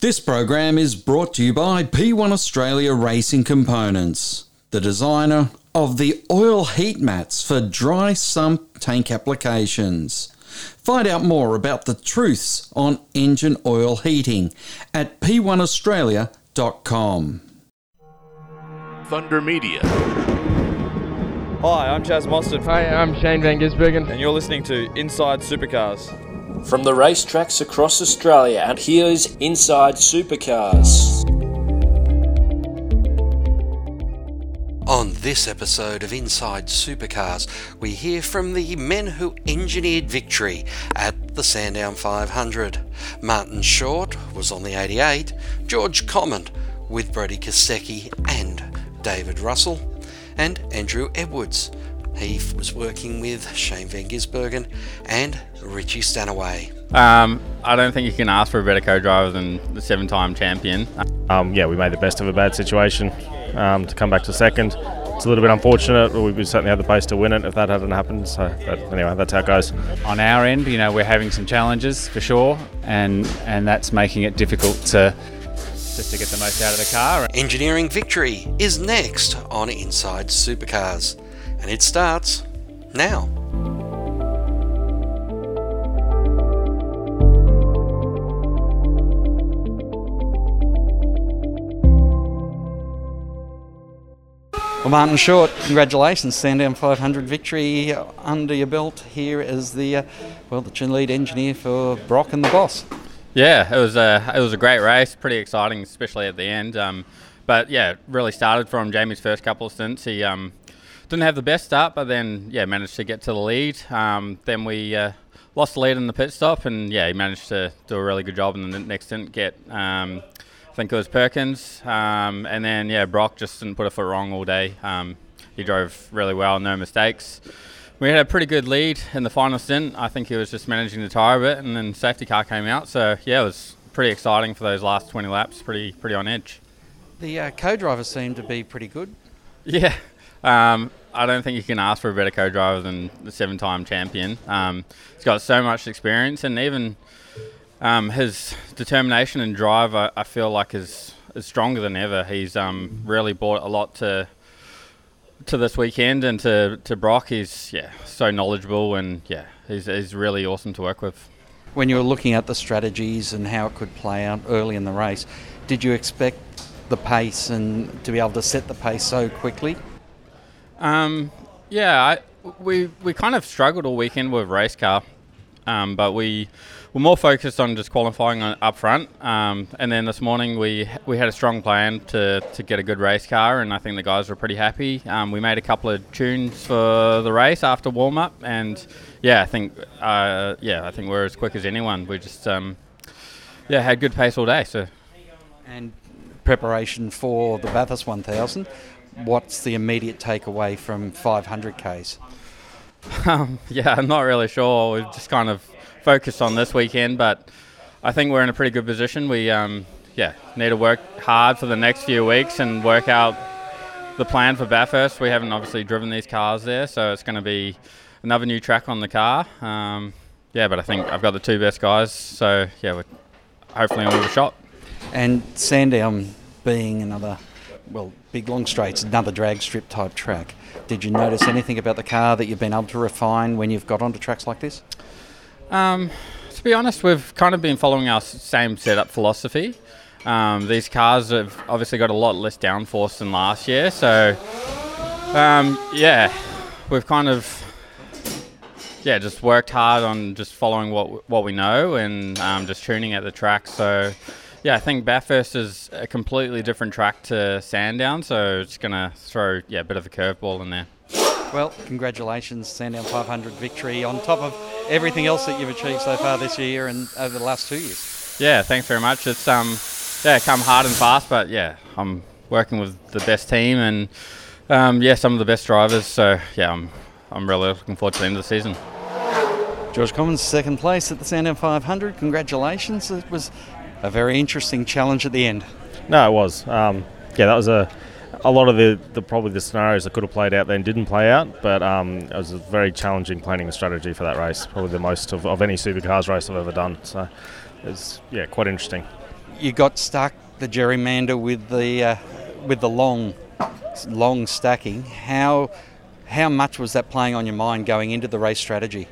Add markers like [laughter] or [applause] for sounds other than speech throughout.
This program is brought to you by P1 Australia Racing Components, the designer of the oil heat mats for dry sump tank applications. Find out more about the truths on engine oil heating at p1australia.com. Thunder Media. Hi, I'm Chaz Mostert, Hi, I'm Shane Van Gisbergen. and you're listening to Inside Supercars. From the racetracks across Australia, and here's Inside Supercars. On this episode of Inside Supercars, we hear from the men who engineered victory at the Sandown 500. Martin Short was on the 88, George Common with Brodie Kostecki and David Russell, and Andrew Edwards. He was working with Shane Van Gisbergen and Richie Stanaway. Um, I don't think you can ask for a better co-driver than the seven-time champion. um, yeah, we made the best of a bad situation um, to come back to second. It's a little bit unfortunate. but We we certainly had the pace to win it if that hadn't happened. So but anyway, that's how it goes. on our end, you know, we're having some challenges for sure, and and that's making it difficult to just to get the most out of the car. Engineering Victory is next on Inside Supercars, and it starts now. Well, Martin Short, congratulations, Sandown 500 victory under your belt. Here as the uh, well, the lead engineer for Broc and the boss. Yeah, it was a it was a great race, pretty exciting, especially at the end. Um, but yeah, it really started from Jamie's first couple of stints. He um, didn't have the best start, but then yeah, managed to get to the lead. Um, then we uh, lost the lead in the pit stop, and yeah, he managed to do a really good job in the next stint. Get um, I think it was Perkins, um, and then yeah, Broc just didn't put a foot wrong all day. Um, he drove really well, no mistakes. We had a pretty good lead in the final stint. I think he was just managing the tyre a bit, and then safety car came out. So yeah, it was pretty exciting for those last 20 laps. Pretty pretty on edge. The uh, co-drivers seemed to be pretty good. [laughs] Yeah, um, I don't think you can ask for a better co-driver than the seven-time champion. Um, he's got so much experience, and even um, his determination and drive, I, I feel like is is stronger than ever. He's um, really brought a lot to to this weekend and to, to Broc. He's yeah so knowledgeable and yeah he's, he's really awesome to work with. When you were looking at the strategies and how it could play out early in the race, did you expect the pace and to be able to set the pace so quickly? Um, yeah, I, we we kind of struggled all weekend with race car, um, but we were more focused on just qualifying on, up front. Um, and then this morning we we had a strong plan to, to get a good race car, and I think the guys were pretty happy. Um, we made a couple of tunes for the race after warm up, and yeah, I think uh, yeah, I think we're as quick as anyone. We just um, yeah had good pace all day. So And preparation for the Bathurst 1000. What's the immediate takeaway from 500 Ks? Um, [laughs] yeah, I'm not really sure. We've just kind of focused on this weekend, but I think we're in a pretty good position. We, um, yeah, need to work hard for the next few weeks and work out the plan for Bathurst. We haven't obviously driven these cars there, so it's going to be another new track on the car. Um, yeah, but I think I've got the two best guys, so yeah, we're hopefully on with a shot. And Sandown being another, well, big long straights, another drag strip type track. Did you notice anything about the car that you've been able to refine when you've got onto tracks like this? Um, to be honest, we've kind of been following our same setup philosophy. Um, these cars have obviously got a lot less downforce than last year, so um, yeah, we've kind of yeah just worked hard on just following what what we know and um, just tuning at the track. So yeah, I think Bathurst is a completely different track to Sandown, so it's gonna throw yeah a bit of a curveball in there. Well, congratulations, Sandown 500 victory on top of everything else that you've achieved so far this year and over the last two years. Yeah, thanks very much. It's um, yeah, come hard and fast, but yeah, I'm working with the best team and um, yeah, some of the best drivers. So yeah, I'm I'm really looking forward to the end of the season. George Commons, second place at the Sandown 500. Congratulations. It was a very interesting challenge at the end. No, it was. Um, yeah, that was a a lot of the, the probably the scenarios that could have played out then didn't play out, but um, it was a very challenging planning strategy for that race. Probably the most of, of any supercars race I've ever done. So it's yeah, quite interesting. you got stuck the gerrymander with the uh, with the long long stacking. How how much was that playing on your mind going into the race strategy?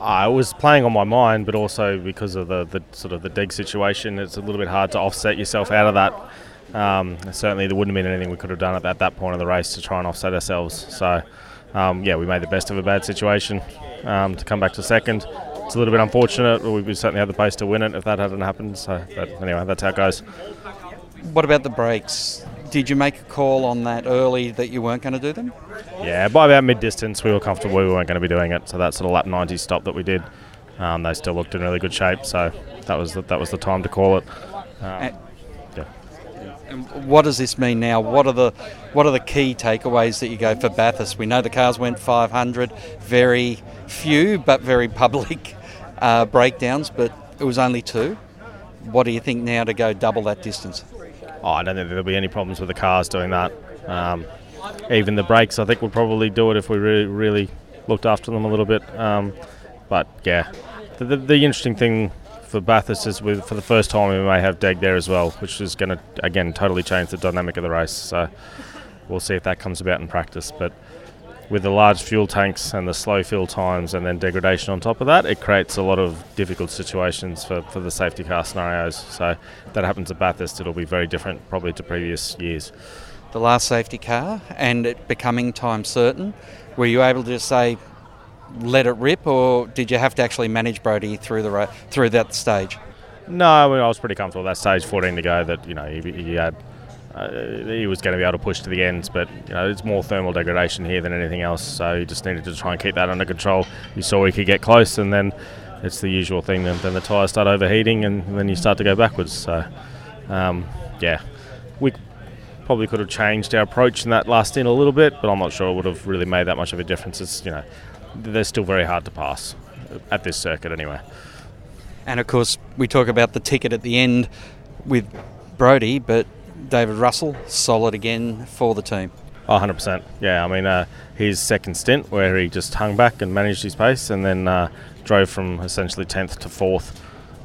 I was playing on my mind, but also because of the, the sort of the deg situation, it's a little bit hard to offset yourself out of that. Um, certainly, there wouldn't have been anything we could have done at, at that point of the race to try and offset ourselves. So, um, yeah, we made the best of a bad situation um, to come back to second. It's a little bit unfortunate. We certainly had the pace to win it if that hadn't happened. So, but anyway, that's how it goes. What about the brakes? Did you make a call on that early that you weren't going to do them? Yeah, by about mid distance, we were comfortable we weren't going to be doing it. So that sort of lap 90 stop that we did, um, they still looked in really good shape. So that was the, that was the time to call it. Um, yeah. What does this mean now? What are the what are the key takeaways that you go for Bathurst? We know the cars went 500, very few but very public uh, breakdowns, but it was only two. What do you think now to go double that distance? Oh, I don't think there'll be any problems with the cars doing that. Um, even the brakes, I think, would probably do it if we really, really looked after them a little bit. Um, but yeah, the, the, the, interesting thing for Bathurst is with for the first time we may have Deg there as well, which is going to again totally change the dynamic of the race. So we'll see if that comes about in practice. But with the large fuel tanks and the slow fill times and then degradation on top of that, it creates a lot of difficult situations for, for the safety car scenarios. So if that happens at Bathurst, it'll be very different probably to previous years. The last safety car and it becoming time certain, were you able to just say, let it rip, or did you have to actually manage Brodie through the through that stage? No, I, mean, I was pretty comfortable at that stage, 14 to go. That you know he, he had uh, he was going to be able to push to the ends, but you know, it's more thermal degradation here than anything else. So he just needed to try and keep that under control. You saw he could get close, and then it's the usual thing. Then, then the tyres start overheating, and then you start to go backwards. So um, yeah, we probably could have changed our approach in that last stint a little bit, but I'm not sure it would have really made that much of a difference. It's you know they're still very hard to pass at this circuit anyway. And of course, we talk about the ticket at the end with Brodie, but David Russell, solid again for the team. Oh, 100%. Yeah, I mean, uh, his second stint where he just hung back and managed his pace and then uh, drove from essentially 10th to 4th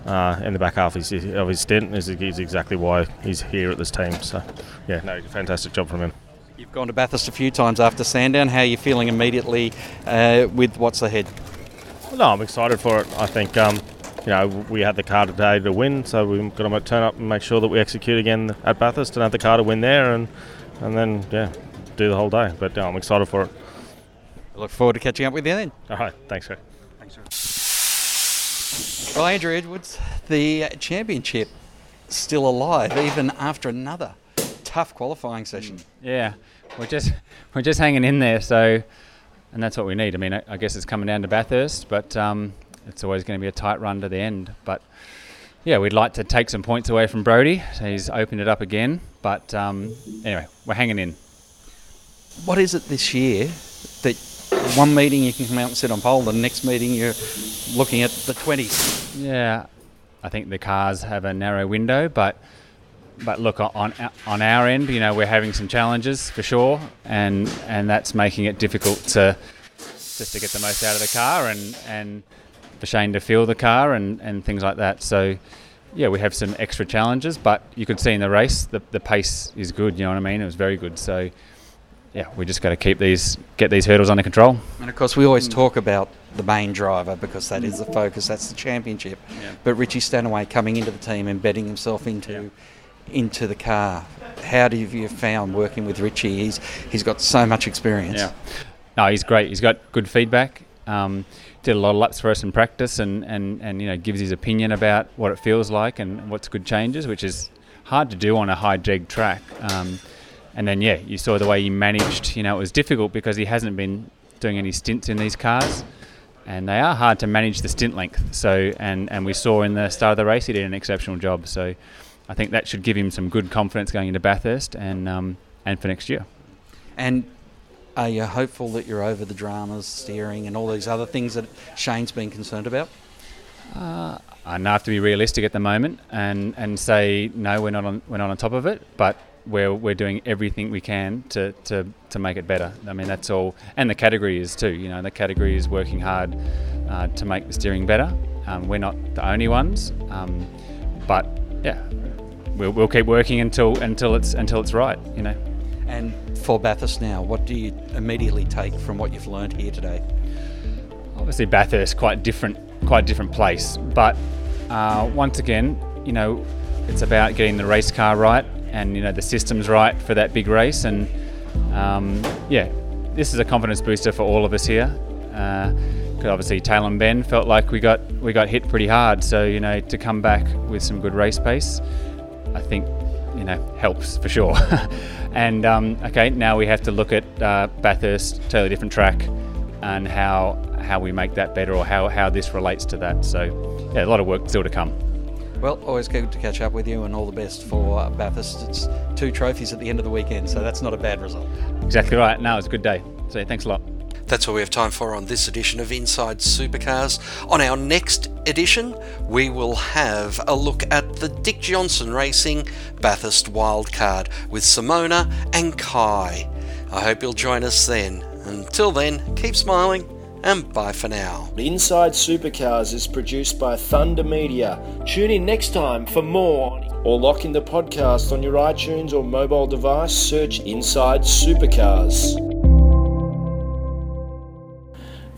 uh, in the back half of his, of his stint is, is, exactly why he's here at this team. So, yeah, no, fantastic job from him. You've gone to Bathurst a few times after Sandown. How are you feeling immediately uh, with what's ahead? No, I'm excited for it. I think um, you know, we had the car today to win, so we've got to turn up and make sure that we execute again at Bathurst and have the car to win there, and and then yeah, do the whole day. But I'm excited for it. I look forward to catching up with you then. All right, thanks, Greg. Thanks, sir. Well, Andrew Edwards, the championship still alive even after another tough qualifying session. Yeah, we're just we're just hanging in there. So, and that's what we need. I mean, I, I guess it's coming down to Bathurst, but um, it's always going to be a tight run to the end. But yeah, we'd like to take some points away from Brodie. So he's opened it up again. But um, anyway, we're hanging in. What is it this year that one meeting you can come out and sit on pole, the next meeting you're looking at the 20s? Yeah, I think the cars have a narrow window, but but look on on our end, you know, we're having some challenges for sure, and and that's making it difficult to just to get the most out of the car and and for Shane to feel the car and, and things like that. So, yeah, we have some extra challenges, but you could see in the race the, the pace is good. You know what I mean? It was very good. So, yeah, we just got to keep these, get these hurdles under control. And of course, we always talk about the main driver because that is the focus. That's the championship. Yeah. But Richie Stanaway coming into the team, embedding himself into yeah. into the car. How do you found working with Richie? He's he's got so much experience. Yeah. No, he's great. He's got good feedback. Um, did a lot of laps for us in practice and, and, and you know gives his opinion about what it feels like and what's good changes, which is hard to do on a high deg track. Um, and then yeah, you saw the way he managed. You know, it was difficult because he hasn't been doing any stints in these cars, and they are hard to manage the stint length. So and and we saw in the start of the race he did an exceptional job. So I think that should give him some good confidence going into Bathurst and um, and for next year. And are you hopeful that you're over the dramas, steering, and all these other things that Shane's been concerned about? Uh, I have to be realistic at the moment and, and say no, we're not on we're not on top of it, but we're we're doing everything we can to, to, to make it better. I mean that's all, and the category is too. You know the category is working hard uh, to make the steering better. Um, we're not the only ones, um, but yeah, we'll, we'll keep working until until it's until it's right. You know. And for Bathurst now, what do you immediately take from what you've learned here today? Obviously, Bathurst quite different, quite different place. But uh, once again, you know, it's about getting the race car right and you know the systems right for that big race. And um, yeah, this is a confidence booster for all of us here. Uh, obviously, Tailem Bend felt like we got we got hit pretty hard. So you know, to come back with some good race pace, I think you know helps for sure. [laughs] and um, okay, now we have to look at uh, Bathurst, totally different track, and how how we make that better or how, how this relates to that. So yeah, a lot of work still to come. Well, always good to catch up with you, and all the best for uh, Bathurst. It's two trophies at the end of the weekend, so that's not a bad result. Exactly right. No, it's a good day. So thanks a lot. That's all we have time for on this edition of Inside Supercars. On our next edition, we will have a look at the Dick Johnson Racing Bathurst Wildcard with Simona and Kai. I hope you'll join us then. Until then, keep smiling and bye for now. Inside Supercars is produced by Thunder Media. Tune in next time for more. Or lock in the podcast on your iTunes or mobile device. Search Inside Supercars.